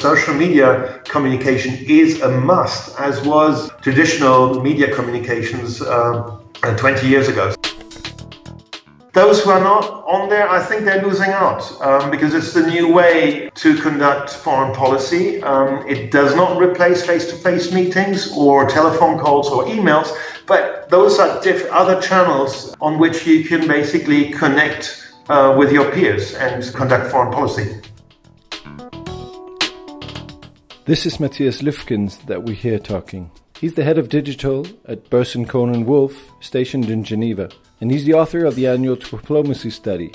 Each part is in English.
social media communication is a must, as was traditional media communications uh, 20 years ago. Those who are not on there, I think they're losing out um, because it's the new way to conduct foreign policy. Um, it does not replace face to face meetings or telephone calls or emails, but those are diff- other channels on which you can basically connect uh, with your peers and conduct foreign policy. This is Matthias Lüfkens that we hear talking. He's the head of digital at Burson Cohn Wolfe, stationed in Geneva, and he's the author of the annual Twiplomacy study.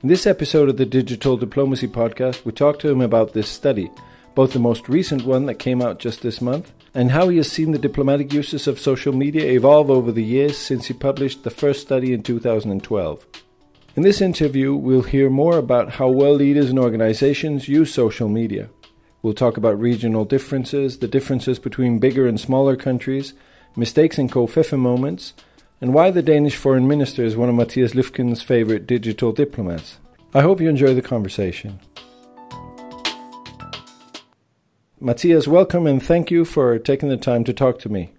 In this episode of the Digital Diplomacy Podcast, we talk to him about this study, both the most recent one that came out just this month, and how he has seen the diplomatic uses of social media evolve over the years since he published the first study in 2012. In this interview, we'll hear more about how world leaders and organizations use social media. We'll talk about regional differences, the differences between bigger and smaller countries, mistakes and covfefe moments, and why the Danish foreign minister is one of Matthias Lüfkens' favorite digital diplomats. I hope you enjoy the conversation. Matthias, welcome and thank you for taking the time to talk to me.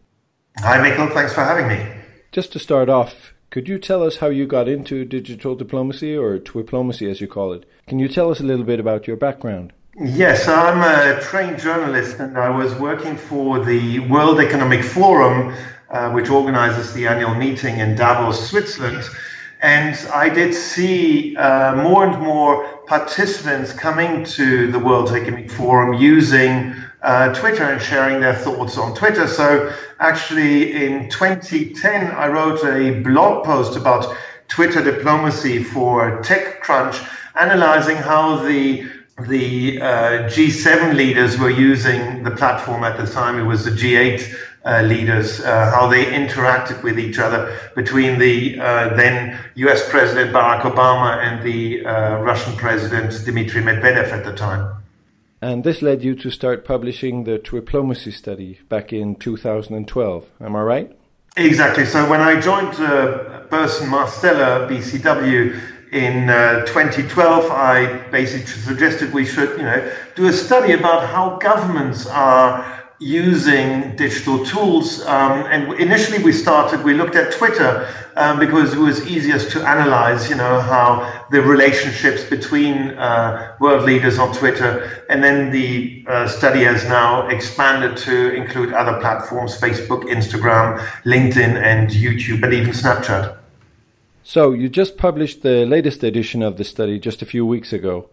Hi, Michael. Thanks for having me. Just to start off, could you tell us how you got into digital diplomacy, or Twiplomacy as you call it? Can you tell us a little bit about your background? Yes, I'm a trained journalist and I was working for the World Economic Forum, uh, which organizes the annual meeting in Davos, Switzerland. And I did see uh, more and more participants coming to the World Economic Forum using uh, Twitter and sharing their thoughts on Twitter. So actually, in 2010, I wrote a blog post about Twitter diplomacy for TechCrunch, analyzing how the the uh, G7 leaders were using the platform at the time. It was the G8 uh, leaders, uh, how they interacted with each other between the uh, then US President Barack Obama and the uh, Russian President Dmitry Medvedev at the time. And this led you to start publishing the diplomacy study back in 2012. Am I right? Exactly. So when I joined uh, Burson Marsteller BCW in uh, 2012, I basically suggested we should, you know, do a study about how governments are using digital tools. Um, and initially, we started, we looked at Twitter um, because it was easiest to analyze, you know, how the relationships between uh, world leaders on Twitter. And then the uh, study has now expanded to include other platforms Facebook, Instagram, LinkedIn, and YouTube, and even Snapchat. So, you just published the latest edition of the study just a few weeks ago.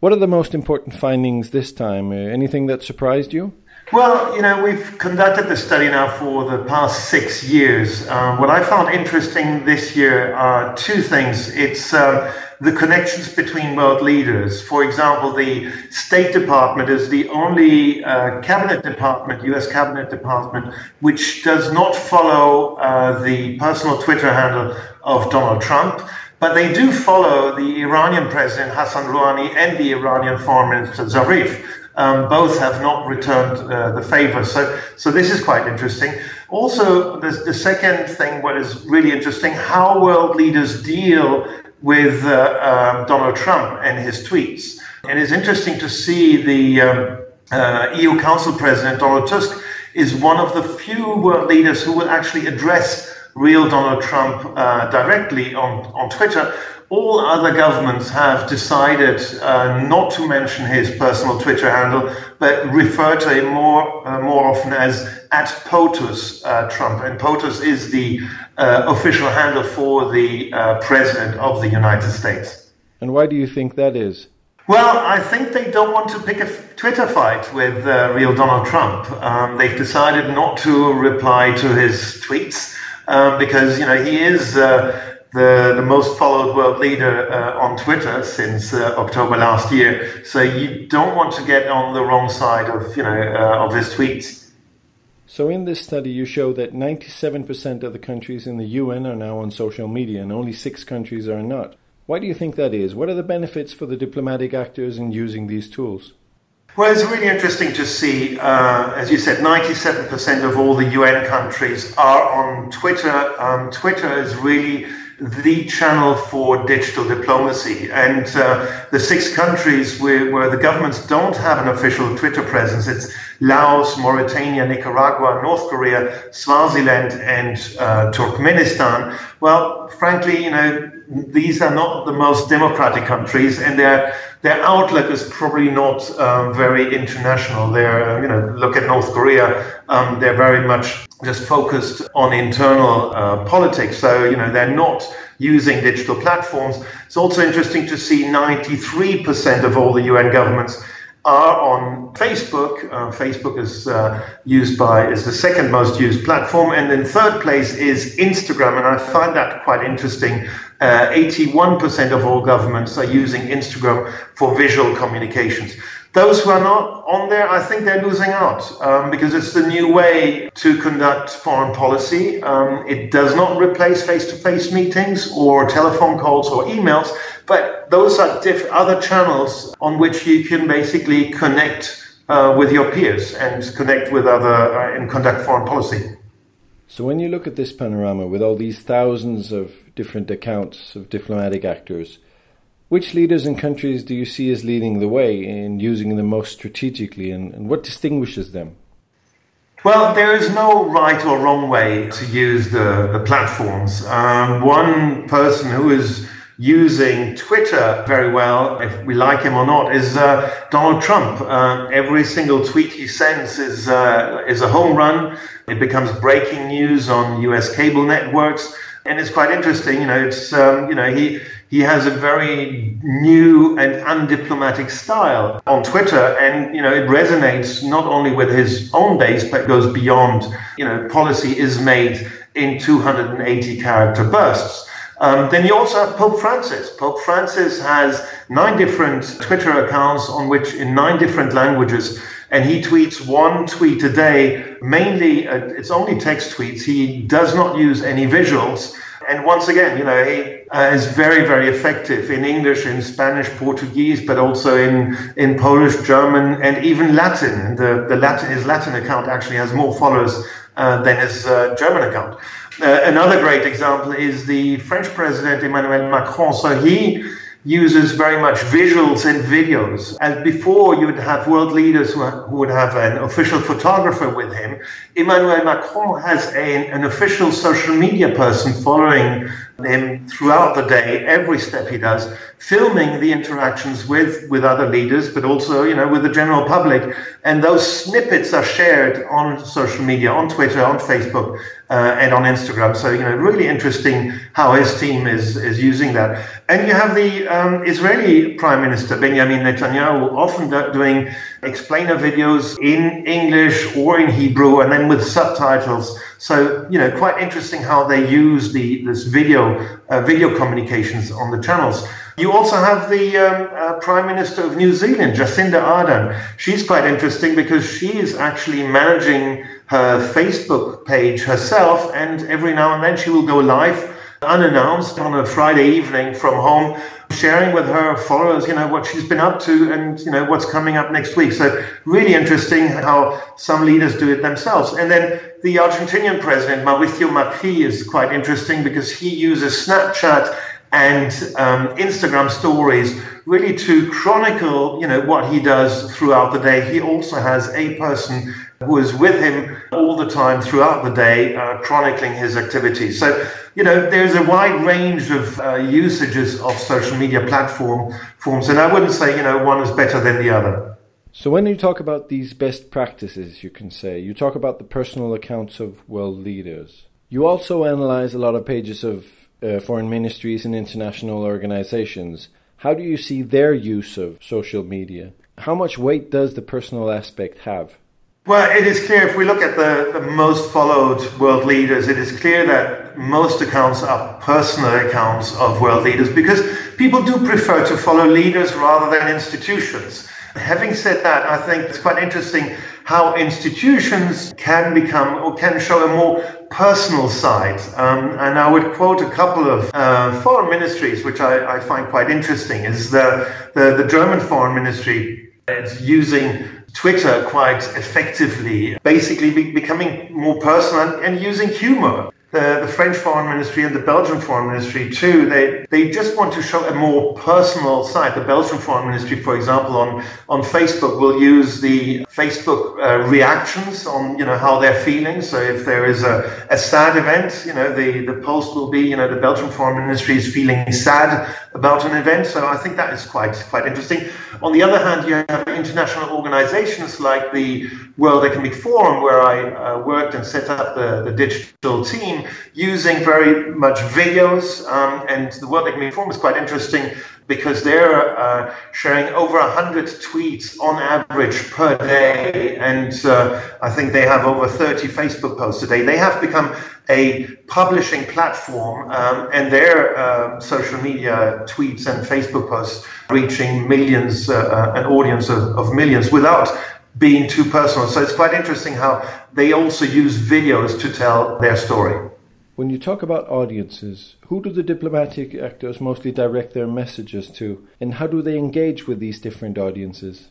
What are the most important findings this time? Uh, anything that surprised you? Well, you know, we've conducted the study now for the past six years. Um, what I found interesting this year are two things. It's uh, the connections between world leaders. For example, the State Department is the only uh, cabinet department, US cabinet department, which does not follow uh, the personal Twitter handle of Donald Trump. But they do follow the Iranian president Hassan Rouhani and the Iranian foreign minister Zarif. Um, both have not returned uh, the favor. So, so this is quite interesting. Also, the, the second thing, what is really interesting, how world leaders deal with uh, um, Donald Trump and his tweets. And it's interesting to see the um, uh, EU Council President Donald Tusk is one of the few world leaders who will actually address real Donald Trump uh, directly on, on Twitter. All other governments have decided uh, not to mention his personal Twitter handle, but refer to him more uh, more often as at POTUS uh, Trump. And POTUS is the uh, official handle for the uh, President of the United States. And why do you think that is? Well, I think they don't want to pick a Twitter fight with uh, real Donald Trump. Um, they've decided not to reply to his tweets um, because you know he is uh, the the most followed world leader uh, on Twitter since uh, October last year. So you don't want to get on the wrong side of you know uh, of his tweets. So, in this study, you show that 97% of the countries in the UN are now on social media and only six countries are not. Why do you think that is? What are the benefits for the diplomatic actors in using these tools? Well, it's really interesting to see, uh, as you said, 97% of all the UN countries are on Twitter. Um, Twitter is really the channel for digital diplomacy. And uh, the six countries where, where the governments don't have an official Twitter presence, it's Laos, Mauritania, Nicaragua, North Korea, Swaziland, and uh, Turkmenistan. Well, frankly, you know, these are not the most democratic countries, and their their outlook is probably not um, very international. They're, you know, look at North Korea. Um, they're very much just focused on internal uh, politics. So, you know, they're not using digital platforms. It's also interesting to see 93% of all the UN governments are on Facebook. Uh, Facebook is uh, used by is the second most used platform, and in third place is Instagram. And I find that quite interesting. Uh, 81% of all governments are using Instagram for visual communications. Those who are not on there, I think they're losing out um, because it's the new way to conduct foreign policy. Um, it does not replace face to face meetings or telephone calls or emails, but those are diff- other channels on which you can basically connect uh, with your peers and connect with other uh, and conduct foreign policy. So, when you look at this panorama with all these thousands of different accounts of diplomatic actors, which leaders and countries do you see as leading the way in using them most strategically, and, and what distinguishes them? Well, there is no right or wrong way to use the, the platforms. Um, one person who is using Twitter very well, if we like him or not, is uh, Donald Trump. Uh, every single tweet he sends is, uh, is a home run. It becomes breaking news on US cable networks. And it's quite interesting, you know, it's, um, you know, he, he has a very new and undiplomatic style on Twitter, and you know it resonates not only with his own base but goes beyond. You know, policy is made in 280 character bursts. Um, then you also have Pope Francis. Pope Francis has nine different Twitter accounts on which, in nine different languages, and he tweets one tweet a day. Mainly, uh, it's only text tweets. He does not use any visuals. And once again, you know, he uh, is very, very effective in English, in Spanish, Portuguese, but also in, in Polish, German, and even Latin. The, the Latin, his Latin account actually has more followers uh, than his uh, German account. Uh, another great example is the French president Emmanuel Macron. So he uses very much visuals and videos. As before, you would have world leaders who, who would have an official photographer with him. Emmanuel Macron has a, an official social media person following him throughout the day, every step he does, filming the interactions with, with other leaders, but also, you know, with the general public. And those snippets are shared on social media, on Twitter, on Facebook, uh, and on Instagram. So, you know, really interesting how his team is, is using that. And you have the um, Israeli Prime Minister, Benjamin Netanyahu, often doing explainer videos in English or in Hebrew and then with subtitles. So, you know, quite interesting how they use the this video, uh, video communications on the channels. You also have the um, uh, Prime Minister of New Zealand, Jacinda Ardern. She's quite interesting because she is actually managing her Facebook page herself, and every now and then she will go live unannounced on a Friday evening from home, sharing with her followers, you know, what she's been up to and, you know, what's coming up next week. So really interesting how some leaders do it themselves. And then the Argentinian president, Mauricio Macri, is quite interesting because he uses Snapchat and um, Instagram stories really to chronicle, you know, what he does throughout the day. He also has a person who is with him all the time throughout the day, uh, chronicling his activities. So, you know, there's a wide range of uh, usages of social media platform forms, and I wouldn't say, you know, one is better than the other. So, when you talk about these best practices, you can say, you talk about the personal accounts of world leaders. You also analyze a lot of pages of uh, foreign ministries and international organizations. How do you see their use of social media? How much weight does the personal aspect have? Well, it is clear if we look at the, the most followed world leaders, it is clear that most accounts are personal accounts of world leaders because people do prefer to follow leaders rather than institutions. Having said that, I think it's quite interesting how institutions can become or can show a more personal side. Um, and I would quote a couple of uh, foreign ministries, which I, I, find quite interesting, is the, the, the German foreign ministry is using Twitter quite effectively, basically be becoming more personal and, and using humor. The, the French Foreign Ministry and the Belgian Foreign Ministry too, they, they just want to show a more personal side. The Belgian Foreign Ministry, for example, on, on Facebook will use the Facebook uh, reactions on, you know, how they're feeling. So if there is a, a sad event, you know, the, the post will be, you know, the Belgian Foreign Ministry is feeling sad about an event. So I think that is quite, quite interesting. On the other hand, you have international organizations like the World Economic Forum, where I uh, worked and set up the, the digital team using very much videos. Um, and the World Economic Forum is quite interesting because they're uh, sharing over 100 tweets on average per day. And uh, I think they have over 30 Facebook posts a day. They have become a publishing platform, um, and their uh, social media tweets and Facebook posts reaching millions, uh, uh, an audience of, of millions without being too personal. So it's quite interesting how they also use videos to tell their story. When you talk about audiences, who do the diplomatic actors mostly direct their messages to, and how do they engage with these different audiences?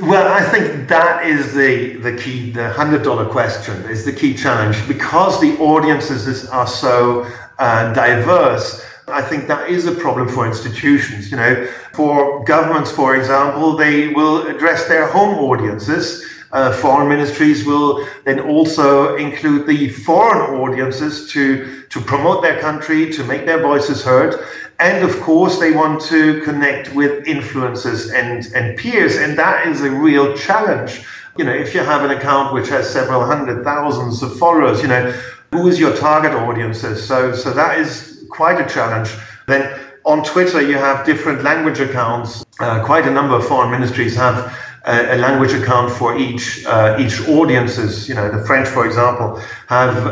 Well, I think that is the, the key, the hundred dollar question is the key challenge because the audiences are so uh, diverse. I think that is a problem for institutions. You know, for governments, for example, they will address their home audiences uh, foreign ministries will then also include the foreign audiences to, to promote their country, to make their voices heard. And of course, they want to connect with influencers and, and peers. And that is a real challenge. You know, if you have an account which has several hundred thousands of followers, you know, who is your target audiences? So, so that is quite a challenge. Then on Twitter, you have different language accounts. Uh, quite a number of foreign ministries have a, language account for each uh, each audiences. You know, the French, for example, have uh,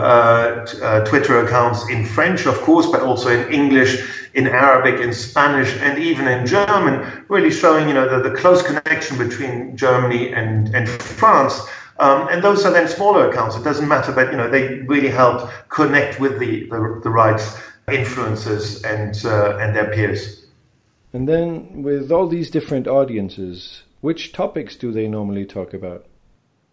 uh, Twitter accounts in French, of course, but also in English, in Arabic, in Spanish, and even in German, really showing you know the, the close connection between Germany and and France. Um, and those are then smaller accounts. It doesn't matter, but you know they really help connect with the the, the right influencers and uh, and their peers. And then with all these different audiences, which topics do they normally talk about?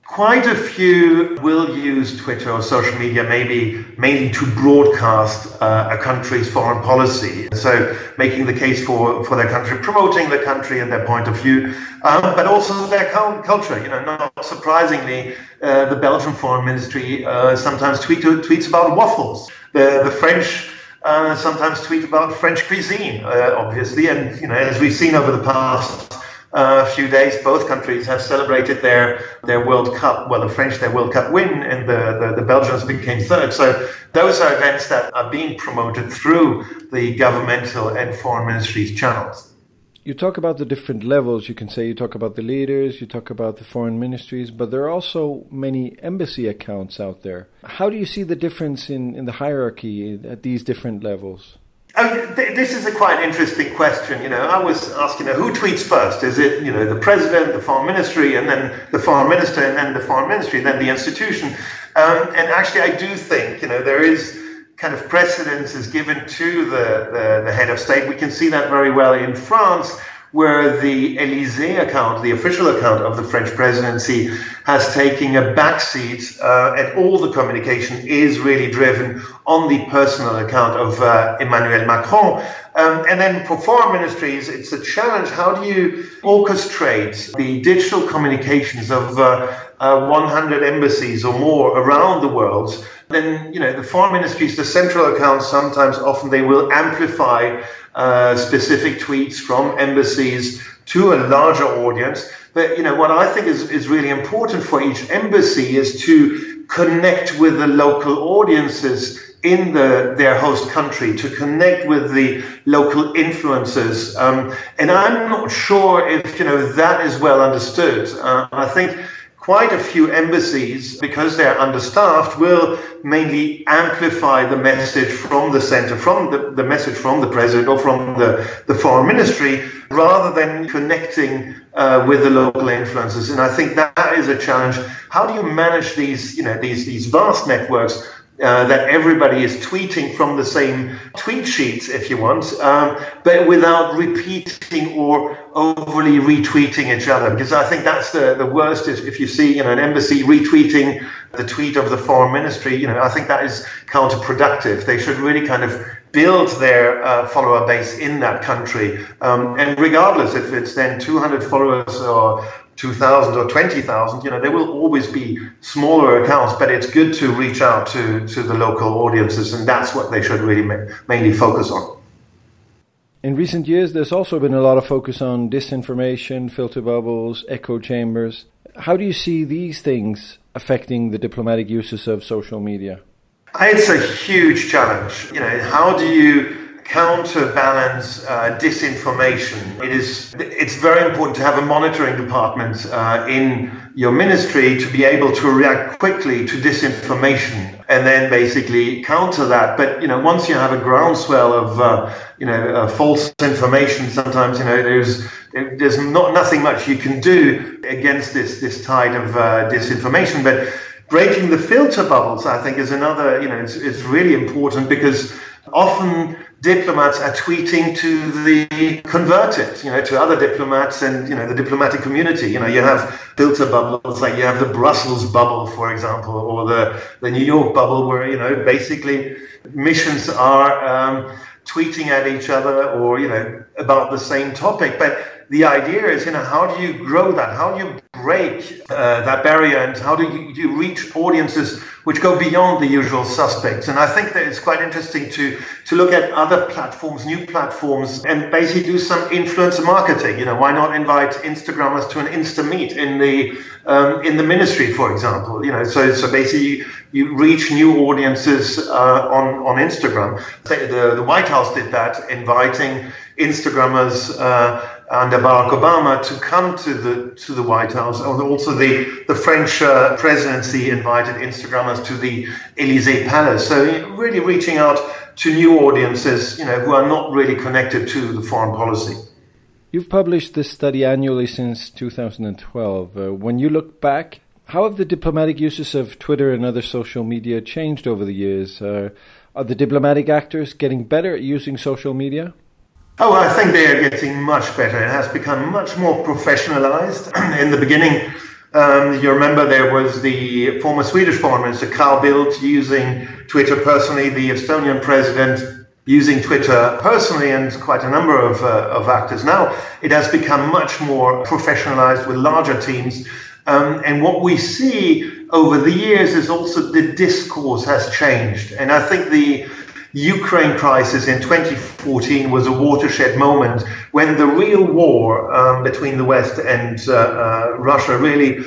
Quite a few will use Twitter or social media, maybe mainly to broadcast uh, a country's foreign policy. So, making the case for, for their country, promoting the country and their point of view, um, but also their culture. You know, not surprisingly, uh, the Belgian Foreign Ministry uh, sometimes tweet, tweets about waffles. The, the French uh, sometimes tweet about French cuisine, uh, obviously, and you know, as we've seen over the past uh, few days, both countries have celebrated their their World Cup. Well, the French their World Cup win, and the, the, the Belgians became third. So those are events that are being promoted through the governmental and foreign ministries channels. You talk about the different levels. You can say you talk about the leaders, you talk about the foreign ministries, but there are also many embassy accounts out there. How do you see the difference in, in the hierarchy at these different levels? Oh, this is a quite interesting question. You know, I was asking, you know, who tweets first? Is it, you know, the president, the foreign ministry, and then the foreign minister, and then the foreign ministry, and then the institution? Um, and actually, I do think, you know, there is kind of precedence is given to the, the, the head of state. We can see that very well in France, where the Elysee account, the official account of the French presidency, has taken a backseat, uh, and all the communication is really driven on the personal account of uh, Emmanuel Macron. Um, and then for foreign ministries, it's a challenge. How do you orchestrate the digital communications of uh, uh 100 embassies or more around the world? Then, you know, the foreign ministries, the central accounts, sometimes often they will amplify uh, specific tweets from embassies to a larger audience. But you know what I think is, is really important for each embassy is to connect with the local audiences in the their host country, to connect with the local influencers. Um, and I'm not sure if you know that is well understood. Uh, I think quite a few embassies, because they're understaffed, will mainly amplify the message from the center, from the, the message from the president or from the, the foreign ministry, rather than connecting uh, with the local influences. And I think that is a challenge. How do you manage these, you know, these, these vast networks? Uh, that everybody is tweeting from the same tweet sheets, if you want, um, but without repeating or overly retweeting each other. Because I think that's the, the worst is if you see you know, an embassy retweeting the tweet of the foreign ministry, you know, I think that is counterproductive. They should really kind of build their uh, follower base in that country. Um, and regardless if it's then 200 followers or 2,000 or 20,000, you know, there will always be smaller accounts, but it's good to reach out to, to the local audiences, and that's what they should really ma- mainly focus on. In recent years, there's also been a lot of focus on disinformation, filter bubbles, echo chambers. How do you see these things affecting the diplomatic uses of social media? It's a huge challenge. You know, how do you counterbalance uh, disinformation. It is it's very important to have a monitoring department uh, in your ministry to be able to react quickly to disinformation and then basically counter that. But you know, once you have a groundswell of uh, you know uh, false information, sometimes you know there's there's not nothing much you can do against this this tide of uh, disinformation, but breaking the filter bubbles, I think, is another, you know, it's, it's really important because often diplomats are tweeting to the converted, you know, to other diplomats and, you know, the diplomatic community. You know, you have filter bubbles, like you have the Brussels bubble, for example, or the, the New York bubble, where, you know, basically missions are um, tweeting at each other or, you know, about the same topic. But the idea is, you know, how do you grow that? How do you break uh, that barrier and how do you, you, reach audiences which go beyond the usual suspects? And I think that it's quite interesting to, to look at other platforms, new platforms, and basically do some influencer marketing. You know, why not invite Instagrammers to an Insta meet in the um, in the ministry, for example? You know, so so basically you, you reach new audiences uh, on on Instagram. The, the White House did that, inviting Instagrammers. Uh, under Barack Obama to come to the to the White House. And also, the the French uh, presidency invited Instagrammers to the Elysee Palace. So really reaching out to new audiences, you know, who are not really connected to the foreign policy. You've published this study annually since 2012. Uh, when you look back, how have the diplomatic uses of Twitter and other social media changed over the years? Uh, are the diplomatic actors getting better at using social media? Oh, I think they are getting much better. It has become much more professionalized. In the beginning, um, you remember there was the former Swedish Foreign Minister Carl Bildt using Twitter personally, the Estonian president using Twitter personally, and quite a number of, uh, of actors. Now it has become much more professionalized with larger teams. Um, and what we see over the years is also the discourse has changed. And I think the Ukraine crisis in 2014 was a watershed moment when the real war um, between the West and uh, uh, Russia really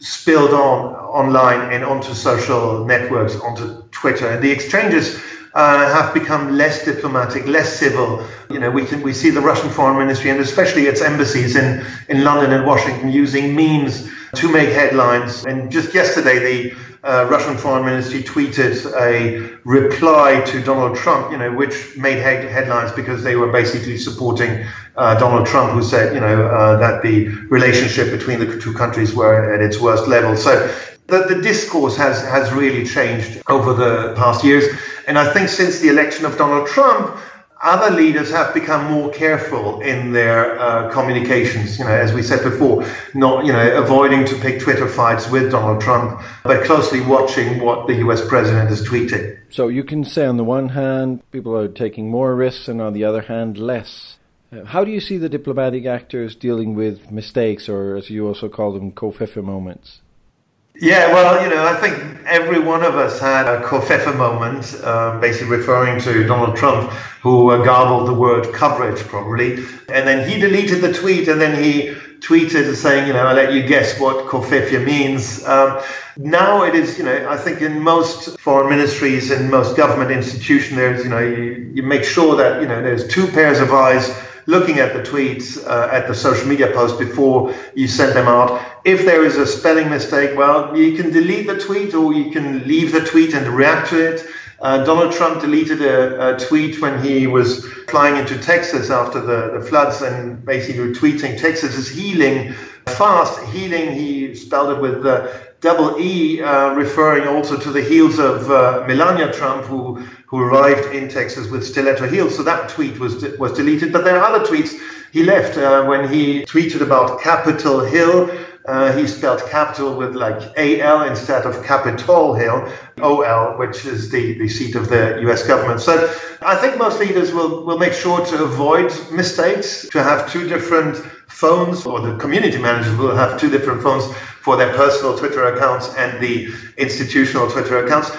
spilled on online and onto social networks, onto Twitter. And the exchanges uh, have become less diplomatic, less civil. You know, we can we see the Russian foreign ministry and especially its embassies in, in London and Washington using memes to make headlines. And just yesterday, the uh, Russian foreign ministry tweeted a reply to Donald Trump, you know, which made head- headlines because they were basically supporting uh, Donald Trump, who said, you know, uh, that the relationship between the two countries were at its worst level. So the, the discourse has has really changed over the past years, and I think since the election of Donald Trump other leaders have become more careful in their uh, communications. You know, as we said before, not you know avoiding to pick Twitter fights with Donald Trump, but closely watching what the U.S. president is tweeting. So you can say on the one hand, people are taking more risks, and on the other hand, less. Uh, how do you see the diplomatic actors dealing with mistakes, or as you also call them, covfefe moments? Yeah, well, you know, I think every one of us had a covfefe moment, um, basically referring to Donald Trump, who uh, garbled the word coverage probably. And then he deleted the tweet and then he tweeted saying, you know, I'll let you guess what covfefe means. Um, now it is, you know, I think in most foreign ministries and most government institutions, there's, you know, you, you make sure that, you know, there's two pairs of eyes looking at the tweets, uh, at the social media posts before you send them out. If there is a spelling mistake, well, you can delete the tweet or you can leave the tweet and react to it. Uh, Donald Trump deleted a, a, tweet when he was flying into Texas after the, the floods and basically tweeting Texas is healing fast. Healing, he spelled it with double E, uh, referring also to the heels of uh, Melania Trump, who who arrived in Texas with stiletto heels. So that tweet was was deleted. But there are other tweets he left uh, when he tweeted about Capitol Hill. Uh, he spelled capital with like AL instead of Capitol Hill, OL, which is the, the seat of the US government. So I think most leaders will, will make sure to avoid mistakes, to have two different phones, or the community managers will have two different phones for their personal Twitter accounts and the institutional Twitter accounts.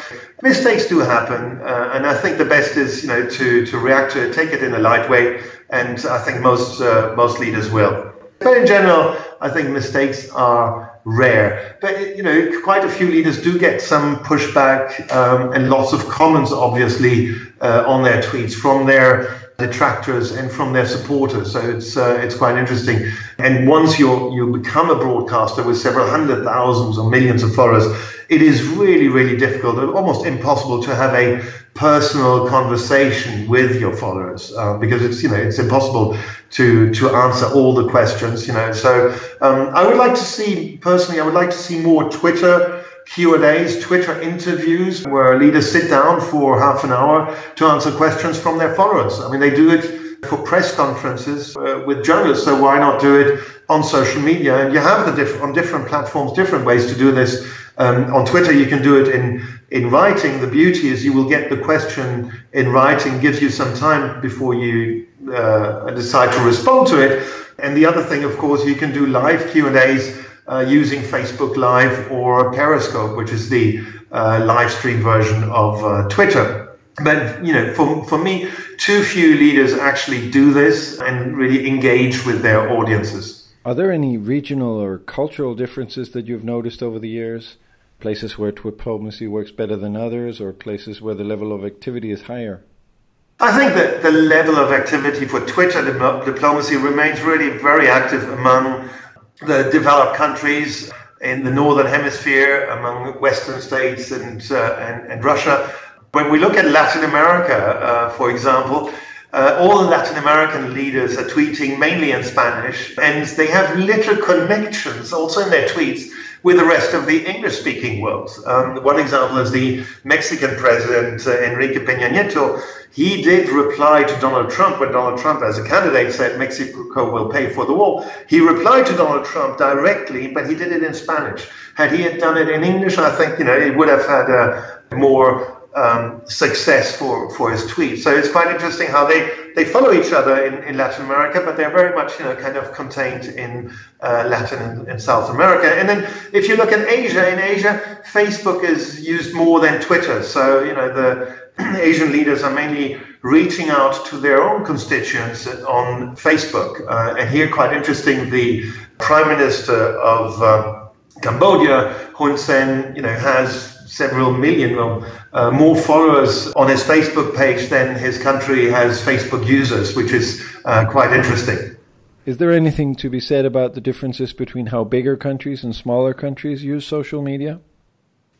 Mistakes do happen, uh, and I think the best is you know to, to react to it, take it in a light way, and I think most uh, most leaders will. But in general, I think mistakes are rare. But you know, quite a few leaders do get some pushback um, and lots of comments, obviously, uh, on their tweets from their detractors and from their supporters. So it's uh, it's quite interesting. And once you you become a broadcaster with several hundred thousands or millions of followers, it is really really difficult, almost impossible to have a personal conversation with your followers uh, because it's you know it's impossible to to answer all the questions. You know, so um, I would like to see personally, I would like to see more Twitter Q&As, Twitter interviews where leaders sit down for half an hour to answer questions from their followers. I mean, they do it for press conferences uh, with journalists, so why not do it on social media? And you have the diff- on different platforms, different ways to do this. Um, on Twitter, you can do it in in writing. The beauty is you will get the question in writing, gives you some time before you uh, decide to respond to it. And the other thing, of course, you can do live Q and A's uh, using Facebook Live or Periscope, which is the uh, live stream version of uh, Twitter. But you know, for for me, too few leaders actually do this and really engage with their audiences. Are there any regional or cultural differences that you've noticed over the years? Places where diplomacy works better than others, or places where the level of activity is higher? I think that the level of activity for Twitter diplomacy remains really very active among the developed countries in the northern hemisphere, among Western states and, uh, and, and, Russia. When we look at Latin America, uh, for example, uh, all the Latin American leaders are tweeting mainly in Spanish, and they have little connections also in their tweets with the rest of the English speaking world. Um, one example is the Mexican president, uh, Enrique Peña Nieto. He did reply to Donald Trump when Donald Trump, as a candidate, said Mexico will pay for the wall. He replied to Donald Trump directly, but he did it in Spanish. Had he had done it in English, I think you know it would have had a more um, success for, for his tweet. So it's quite interesting how they, they follow each other in, in Latin America, but they're very much you know kind of contained in uh, Latin and, and, South America. And then if you look at Asia, in Asia, Facebook is used more than Twitter. So you know the Asian leaders are mainly reaching out to their own constituents on Facebook. Uh, and here, quite interesting, the Prime Minister of uh, Cambodia, Hun Sen, you know, has several million uh, more followers on his Facebook page than his country has Facebook users, which is uh, quite interesting. Is there anything to be said about the differences between how bigger countries and smaller countries use social media?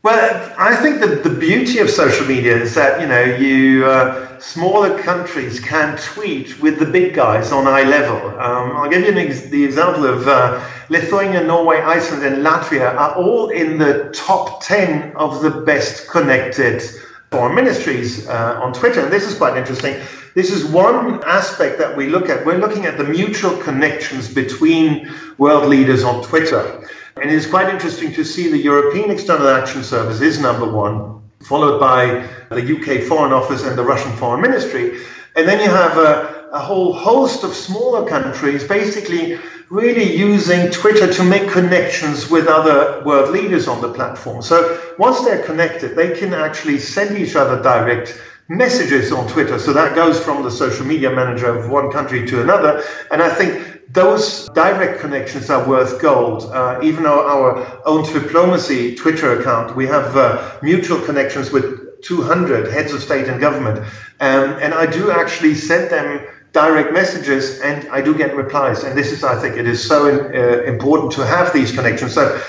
Well, I think that the beauty of social media is that you know you uh, smaller countries can tweet with the big guys on eye level. Um, I'll give you ex- the example of uh, Lithuania, Norway, Iceland, and Latvia are all in the top ten of the best connected foreign ministries uh, on Twitter, and this is quite interesting. This is one aspect that we look at. We're looking at the mutual connections between world leaders on Twitter. And it's quite interesting to see the European External Action Service is number one, followed by the UK Foreign Office and the Russian Foreign Ministry. And then you have a, a whole host of smaller countries basically really using Twitter to make connections with other world leaders on the platform. So once they're connected, they can actually send each other direct messages on Twitter. So that goes from the social media manager of one country to another. And I think those direct connections are worth gold. Uh, even our, our own Twiplomacy Twitter account, we have uh, mutual connections with 200 heads of state and government. Um, and I do actually send them direct messages and I do get replies. And this is, I think, it is so uh, important to have these connections. So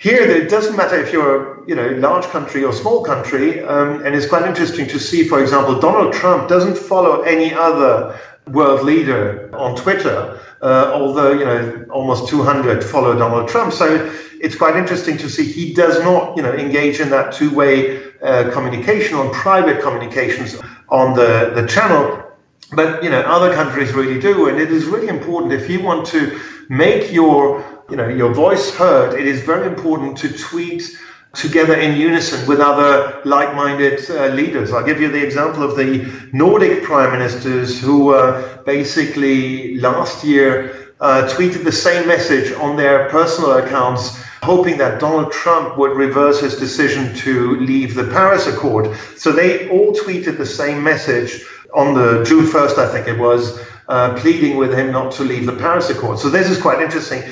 here, it doesn't matter if you're you know large country or small country, um, and it's quite interesting to see, for example, Donald Trump doesn't follow any other world leader on Twitter, uh, although, you know, almost 200 follow Donald Trump. So it's quite interesting to see he does not, you know, engage in that two-way uh, communication on private communications on the, the channel. But, you know, other countries really do. And it is really important if you want to make your, you know, your voice heard, it is very important to tweet together in unison with other like-minded uh, leaders. I'll give you the example of the Nordic prime ministers who uh, basically last year uh, tweeted the same message on their personal accounts, hoping that Donald Trump would reverse his decision to leave the Paris Accord. So they all tweeted the same message on the June 1st, I think it was, uh, pleading with him not to leave the Paris Accord. So this is quite interesting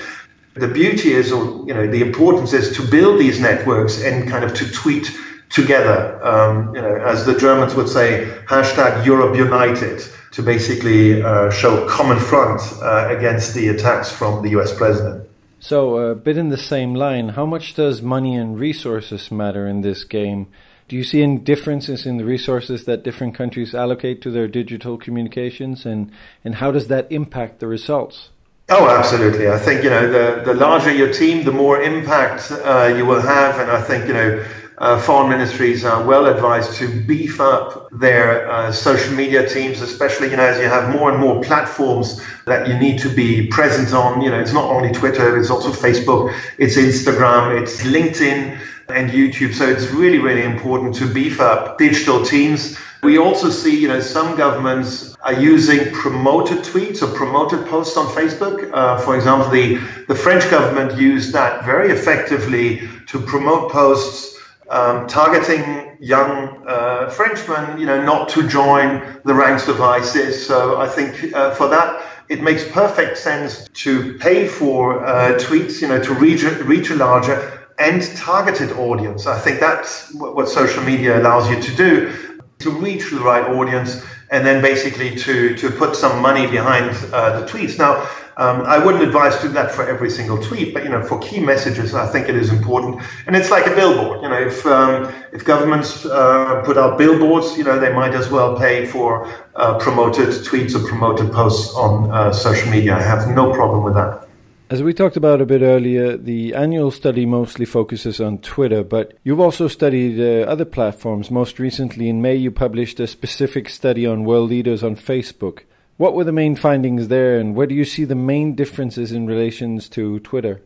the beauty is, or you know, the importance is to build these networks and kind of to tweet together. Um, you know, as the Germans would say, hashtag Europe United, to basically uh, show common front uh, against the attacks from the U.S. president. So, a bit in the same line, how much does money and resources matter in this game? Do you see any differences in the resources that different countries allocate to their digital communications, and, and how does that impact the results? Oh, absolutely. I think you know the the larger your team, the more impact uh, you will have, and I think you know. Uh, foreign ministries are well advised to beef up their uh, social media teams, especially you know as you have more and more platforms that you need to be present on. You know, it's not only Twitter; it's also Facebook, it's Instagram, it's LinkedIn, and YouTube. So it's really, really important to beef up digital teams we also see, you know, some governments are using promoted tweets or promoted posts on Facebook. Uh, for example, the, the French government used that very effectively to promote posts um, targeting young uh, Frenchmen, you know, not to join the ranks of ISIS. So I think uh, for that, it makes perfect sense to pay for uh, tweets, you know, to reach, reach a larger and targeted audience. I think that's what social media allows you to do to reach the right audience and then basically to, to put some money behind uh, the tweets. Now, um, I wouldn't advise do that for every single tweet, but you know, for key messages, I think it is important. And it's like a billboard. You know, if um, if governments uh, put out billboards, you know, they might as well pay for uh, promoted tweets or promoted posts on uh, social media. I have no problem with that. As we talked about a bit earlier, the annual study mostly focuses on Twitter, but you've also studied uh, other platforms. Most recently, in May, you published a specific study on world leaders on Facebook. What were the main findings there, and where do you see the main differences in relations to Twitter?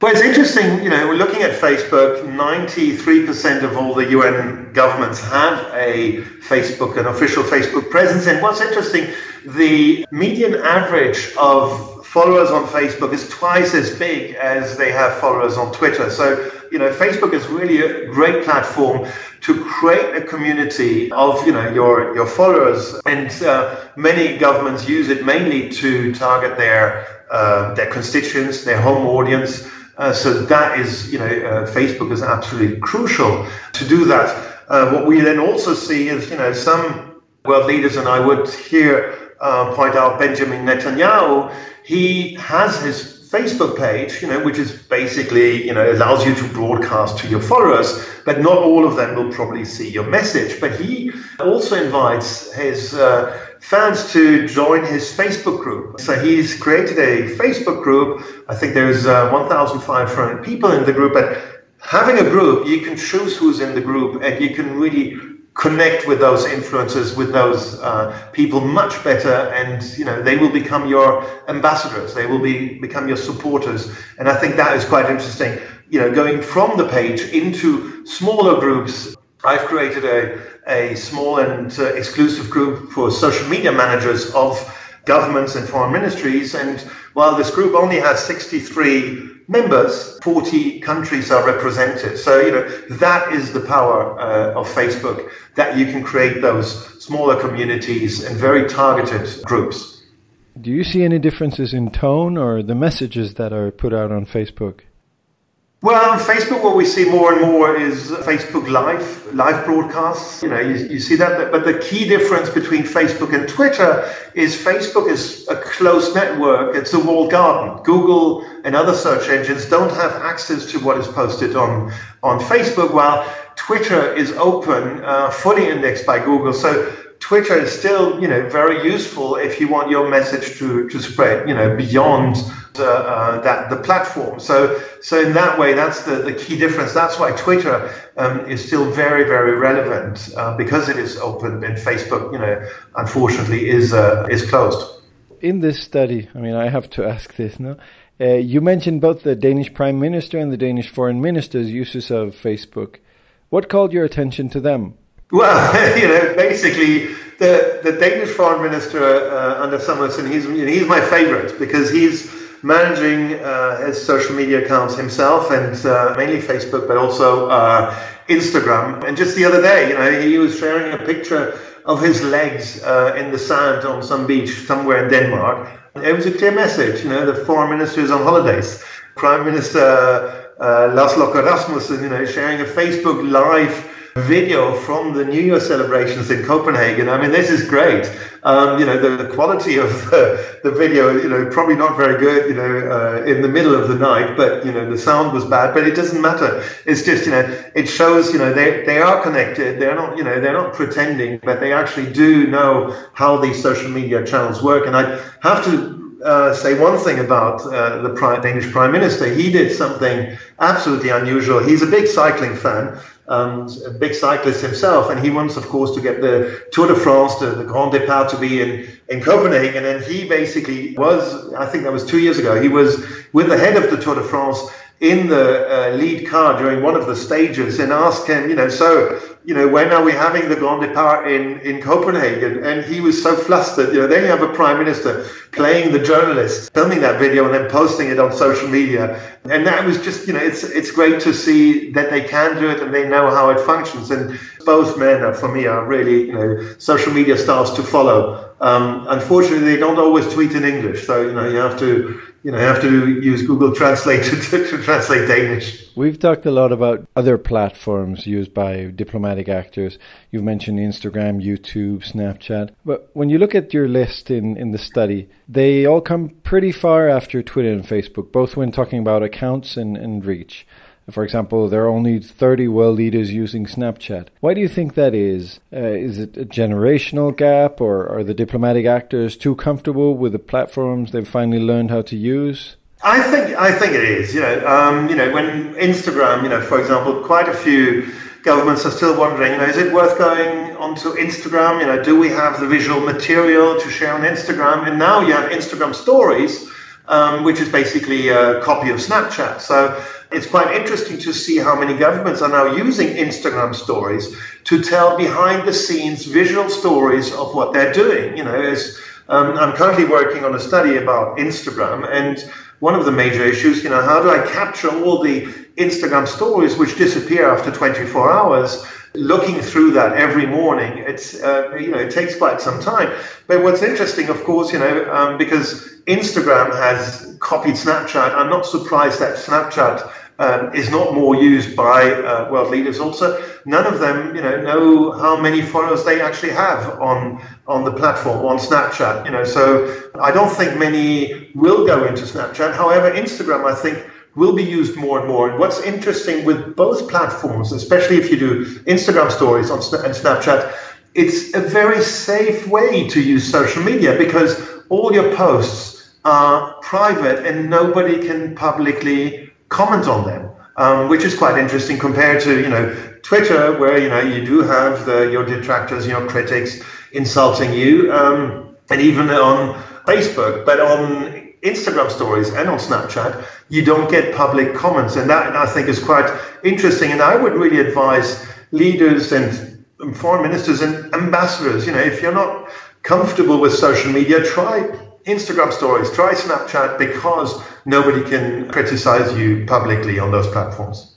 Well, it's interesting, you know, we're looking at Facebook. 93% of all the UN governments have a Facebook, an official Facebook presence. And what's interesting, the median average of followers on Facebook is twice as big as they have followers on Twitter. So, you know, Facebook is really a great platform to create a community of, you know, your, your followers. And uh, many governments use it mainly to target their, uh, their constituents, their home audience. Uh, so that is, you know, uh, Facebook is absolutely crucial to do that. Uh, what we then also see is, you know, some world leaders, and I would here uh, point out Benjamin Netanyahu, he has his Facebook page, you know, which is basically, you know, allows you to broadcast to your followers, but not all of them will probably see your message. But he also invites his uh, fans to join his Facebook group. So he's created a Facebook group. I think there's uh, 1,500 people in the group, but having a group, you can choose who's in the group and you can really connect with those influencers, with those uh, people much better, and you know they will become your ambassadors. They will be become your supporters, and I think that is quite interesting. You know, going from the page into smaller groups. I've created a, a small and uh, exclusive group for social media managers of governments and foreign ministries. And while this group only has 63 members, 40 countries are represented. So, you know, that is the power uh, of Facebook, that you can create those smaller communities and very targeted groups. Do you see any differences in tone or the messages that are put out on Facebook? Well, on Facebook, what we see more and more is Facebook Live, live broadcasts. You know, you, you see that. But the key difference between Facebook and Twitter is Facebook is a closed network. It's a walled garden. Google and other search engines don't have access to what is posted on, on Facebook, while Twitter is open, uh, fully indexed by Google. So Twitter is still, you know, very useful if you want your message to, to spread, you know, beyond the, uh, that the platform. So, so in that way, that's the, the key difference. That's why Twitter um, is still very, very relevant uh, because it is open, and Facebook, you know, unfortunately, is uh, is closed. In this study, I mean, I have to ask this, now. Uh, you mentioned both the Danish Prime Minister and the Danish Foreign Minister's uses of Facebook. What called your attention to them? Well, you know, basically, the, the Danish foreign minister, uh, Anders Samuelsen, he's, he's my favorite because he's managing uh, his social media accounts himself and uh, mainly Facebook, but also uh, Instagram. And just the other day, you know, he was sharing a picture of his legs uh, in the sand on some beach somewhere in Denmark. It was a clear message, you know, the foreign minister is on holidays. Prime Minister uh, Lars Løkke Rasmussen, you know, sharing a Facebook live video from the New Year celebrations in Copenhagen. I mean, this is great. Um, you know, the, the quality of uh, the video, you know, probably not very good, you know, uh, in the middle of the night, but, you know, the sound was bad, but it doesn't matter. It's just, you know, it shows, you know, they, they are connected. They're not, you know, they're not pretending, but they actually do know how these social media channels work. And I have to uh, say one thing about uh, the Danish Prime Minister. He did something absolutely unusual. He's a big cycling fan, um, a big cyclist himself, and he wants, of course, to get the Tour de France, the, the Grand Départ, to be in, in Copenhagen. And he basically was, I think that was two years ago, he was with the head of the Tour de France in the uh, lead car during one of the stages and asked him, you know, so, you know, when are we having the Grand Départ in, in Copenhagen? And he was so flustered. You know, then you have a prime minister playing the journalist, filming that video and then posting it on social media. And that was just, you know, it's it's great to see that they can do it and they know how it functions. And both men, are, for me, are really, you know, social media stars to follow. Um, unfortunately, they don't always tweet in English, so you know you have to you know, have to use Google Translate to, to, translate Danish. We've talked a lot about other platforms used by diplomatic actors. You've mentioned Instagram, YouTube, Snapchat. But when you look at your list in, in the study, they all come pretty far after Twitter and Facebook, both when talking about accounts and, and reach. For example, there are only 30 world leaders using Snapchat. Why do you think that is? Uh, is it a generational gap, or are the diplomatic actors too comfortable with the platforms they've finally learned how to use? I think I think it is. You know, um, you know, when Instagram, you know, for example, quite a few governments are still wondering, you know, is it worth going onto Instagram? You know, do we have the visual material to share on Instagram? And now you have Instagram Stories, um, which is basically a copy of Snapchat. So it's quite interesting to see how many governments are now using Instagram stories to tell behind the scenes visual stories of what they're doing. You know, um, I'm currently working on a study about Instagram, and one of the major issues, you know, how do I capture all the Instagram stories which disappear after 24 hours? Looking through that every morning, it's uh, you know it takes quite some time. But what's interesting, of course, you know, um, because Instagram has copied Snapchat, I'm not surprised that Snapchat um, is not more used by uh, world leaders. Also, none of them, you know, know how many followers they actually have on on the platform on Snapchat. You know, so I don't think many will go into Snapchat. However, Instagram, I think. Will be used more and more. And what's interesting with both platforms, especially if you do Instagram stories on and Snapchat, it's a very safe way to use social media because all your posts are private and nobody can publicly comment on them, um, which is quite interesting compared to you know Twitter, where you know you do have the, your detractors, your critics insulting you, um, and even on Facebook, but on Instagram stories and on Snapchat, you don't get public comments, and that I think is quite interesting. And I would really advise leaders and foreign ministers and ambassadors, you know, if you're not comfortable with social media, try Instagram stories, try Snapchat because nobody can criticize you publicly on those platforms.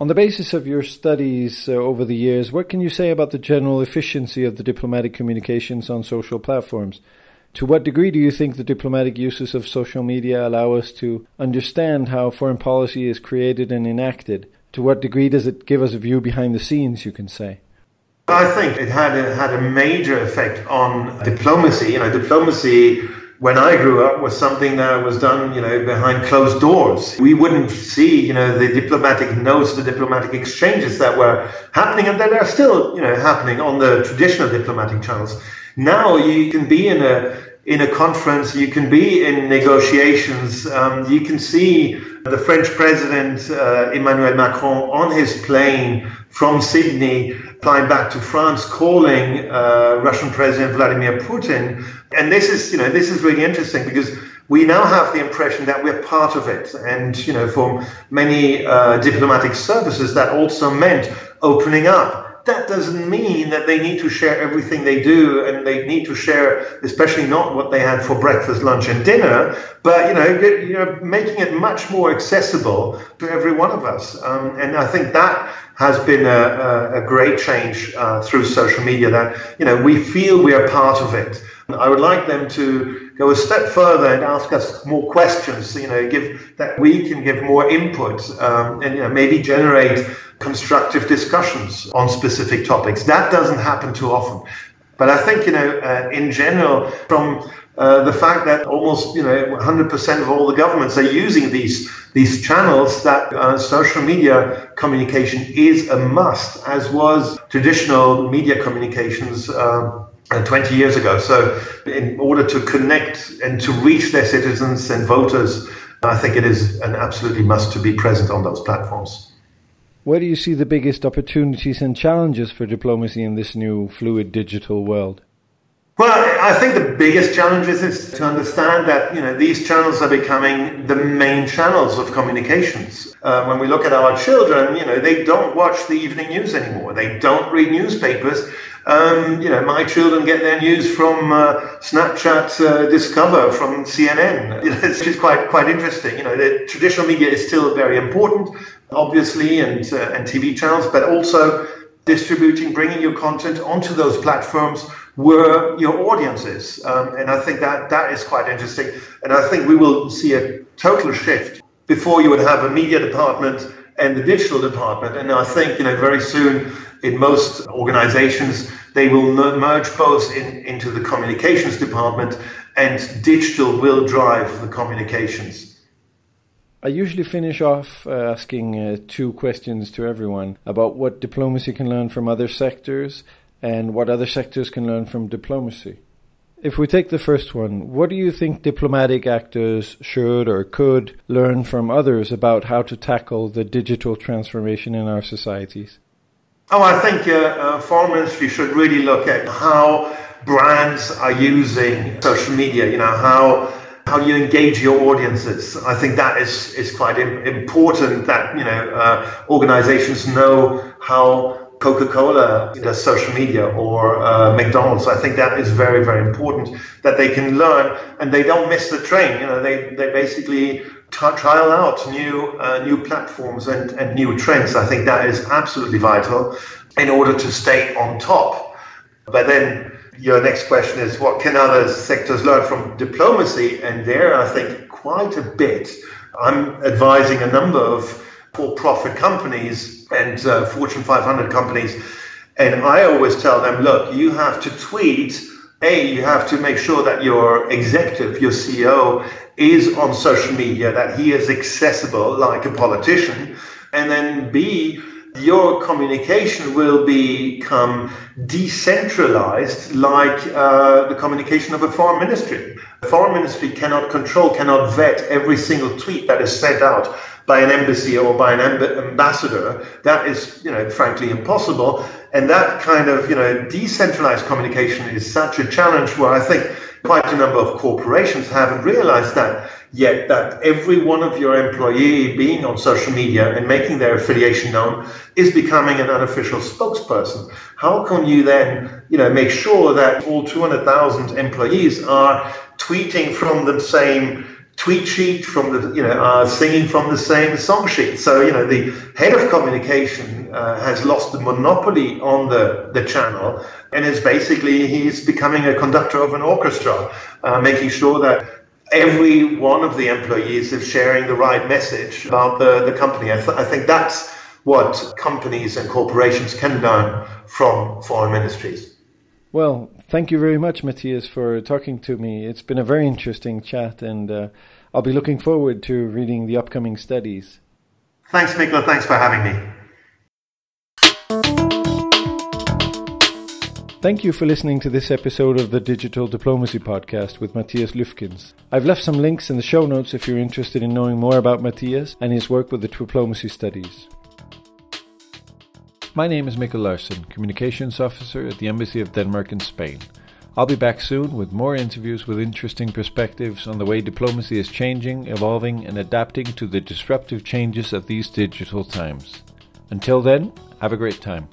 On the basis of your studies uh, over the years, what can you say about the general efficiency of the diplomatic communications on social platforms? To what degree do you think the diplomatic uses of social media allow us to understand how foreign policy is created and enacted? To what degree does it give us a view behind the scenes, you can say? I think it had a, had a major effect on diplomacy. You know, diplomacy when I grew up was something that was done, you know, behind closed doors. We wouldn't see, you know, the diplomatic notes, the diplomatic exchanges that were happening and that are still, you know, happening on the traditional diplomatic channels. Now you can be in a in a conference, you can be in negotiations, um, you can see the French president uh, Emmanuel Macron on his plane from Sydney flying back to France, calling uh, Russian President Vladimir Putin. And this is, you know, this is really interesting because we now have the impression that we're part of it. And, you know, for many uh, diplomatic services, that also meant opening up that doesn't mean that they need to share everything they do and they need to share especially not what they had for breakfast lunch and dinner but you know you know making it much more accessible to every one of us. Um, and i think that has been a, a, a great change uh, through social media that you know we feel we are part of it i would like them to go a step further and ask us more questions you know give that we can give more input um, and you know maybe generate constructive discussions on specific topics. That doesn't happen too often. But I think, you know, uh, in general, from uh, the fact that almost, you know, 100% of all the governments are using these these channels, that uh, social media communication is a must, as was traditional media communications. Uh, 20 years ago. So, in order to connect and to reach their citizens and voters, I think it is an absolutely must to be present on those platforms. Where do you see the biggest opportunities and challenges for diplomacy in this new fluid digital world? Well, I think the biggest challenge is to understand that you know these channels are becoming the main channels of communications. Uh, when we look at our children, you know they don't watch the evening news anymore. They don't read newspapers. Um, you know, my children get their news from uh, Snapchat uh, Discover, from CNN. It's just quite quite interesting. You know, the traditional media is still very important, obviously, and uh, and TV channels, but also distributing, bringing your content onto those platforms where your audience is. Um, and I think that that is quite interesting. And I think we will see a total shift. Before you would have a media department and the digital department. And I think, you know, very soon in most organizations, they will merge both in, into the communications department and digital will drive the communications. I usually finish off uh, asking uh, two questions to everyone about what diplomacy can learn from other sectors and what other sectors can learn from diplomacy. If we take the first one, what do you think diplomatic actors should or could learn from others about how to tackle the digital transformation in our societies? Oh, I think uh, uh, foreign ministry should really look at how brands are using social media. You know how how you engage your audiences. I think that is is quite important. That you know uh, organizations know how Coca-Cola does social media or uh, McDonald's. I think that is very very important that they can learn and they don't miss the train. You know they they basically trial out new uh, new platforms and, and new trends. I think that is absolutely vital in order to stay on top. But then your next question is what can other sectors learn from diplomacy? And there, I think quite a bit. I'm advising a number of for-profit companies and uh, Fortune 500 companies, and I always tell them, look, you have to tweet. A, you have to make sure that your executive, your CEO, is on social media, that he is accessible like a politician. And then B, your communication will become decentralized like uh, the communication of a foreign ministry. The foreign ministry cannot control, cannot vet every single tweet that is sent out by an embassy or by an amb- ambassador. That is, you know, frankly impossible. And that kind of, you know, decentralized communication is such a challenge where I think quite a number of corporations haven't realized that yet that every one of your employee being on social media and making their affiliation known is becoming an unofficial spokesperson. How can you then, you know, make sure that all 200,000 employees are tweeting from the same tweet sheet from the you know are singing from the same song sheet so you know the head of communication uh, has lost the monopoly on the the channel and is basically he's becoming a conductor of an orchestra uh, making sure that every one of the employees is sharing the right message about the, the company. I, th- I think that's what companies and corporations can learn from foreign ministries. Well, Thank you very much, Matthias, for talking to me. It's been a very interesting chat, and uh, I'll be looking forward to reading the upcoming studies. Thanks, Mikkel. Thanks for having me. Thank you for listening to this episode of the Digital Diplomacy Podcast with Matthias Lüfkens. I've left some links in the show notes if you're interested in knowing more about Matthias and his work with the diplomacy studies. My name is Mikkel Larsen, Communications Officer at the Embassy of Denmark in Spain. I'll be back soon with more interviews with interesting perspectives on the way diplomacy is changing, evolving, and adapting to the disruptive changes of these digital times. Until then, have a great time.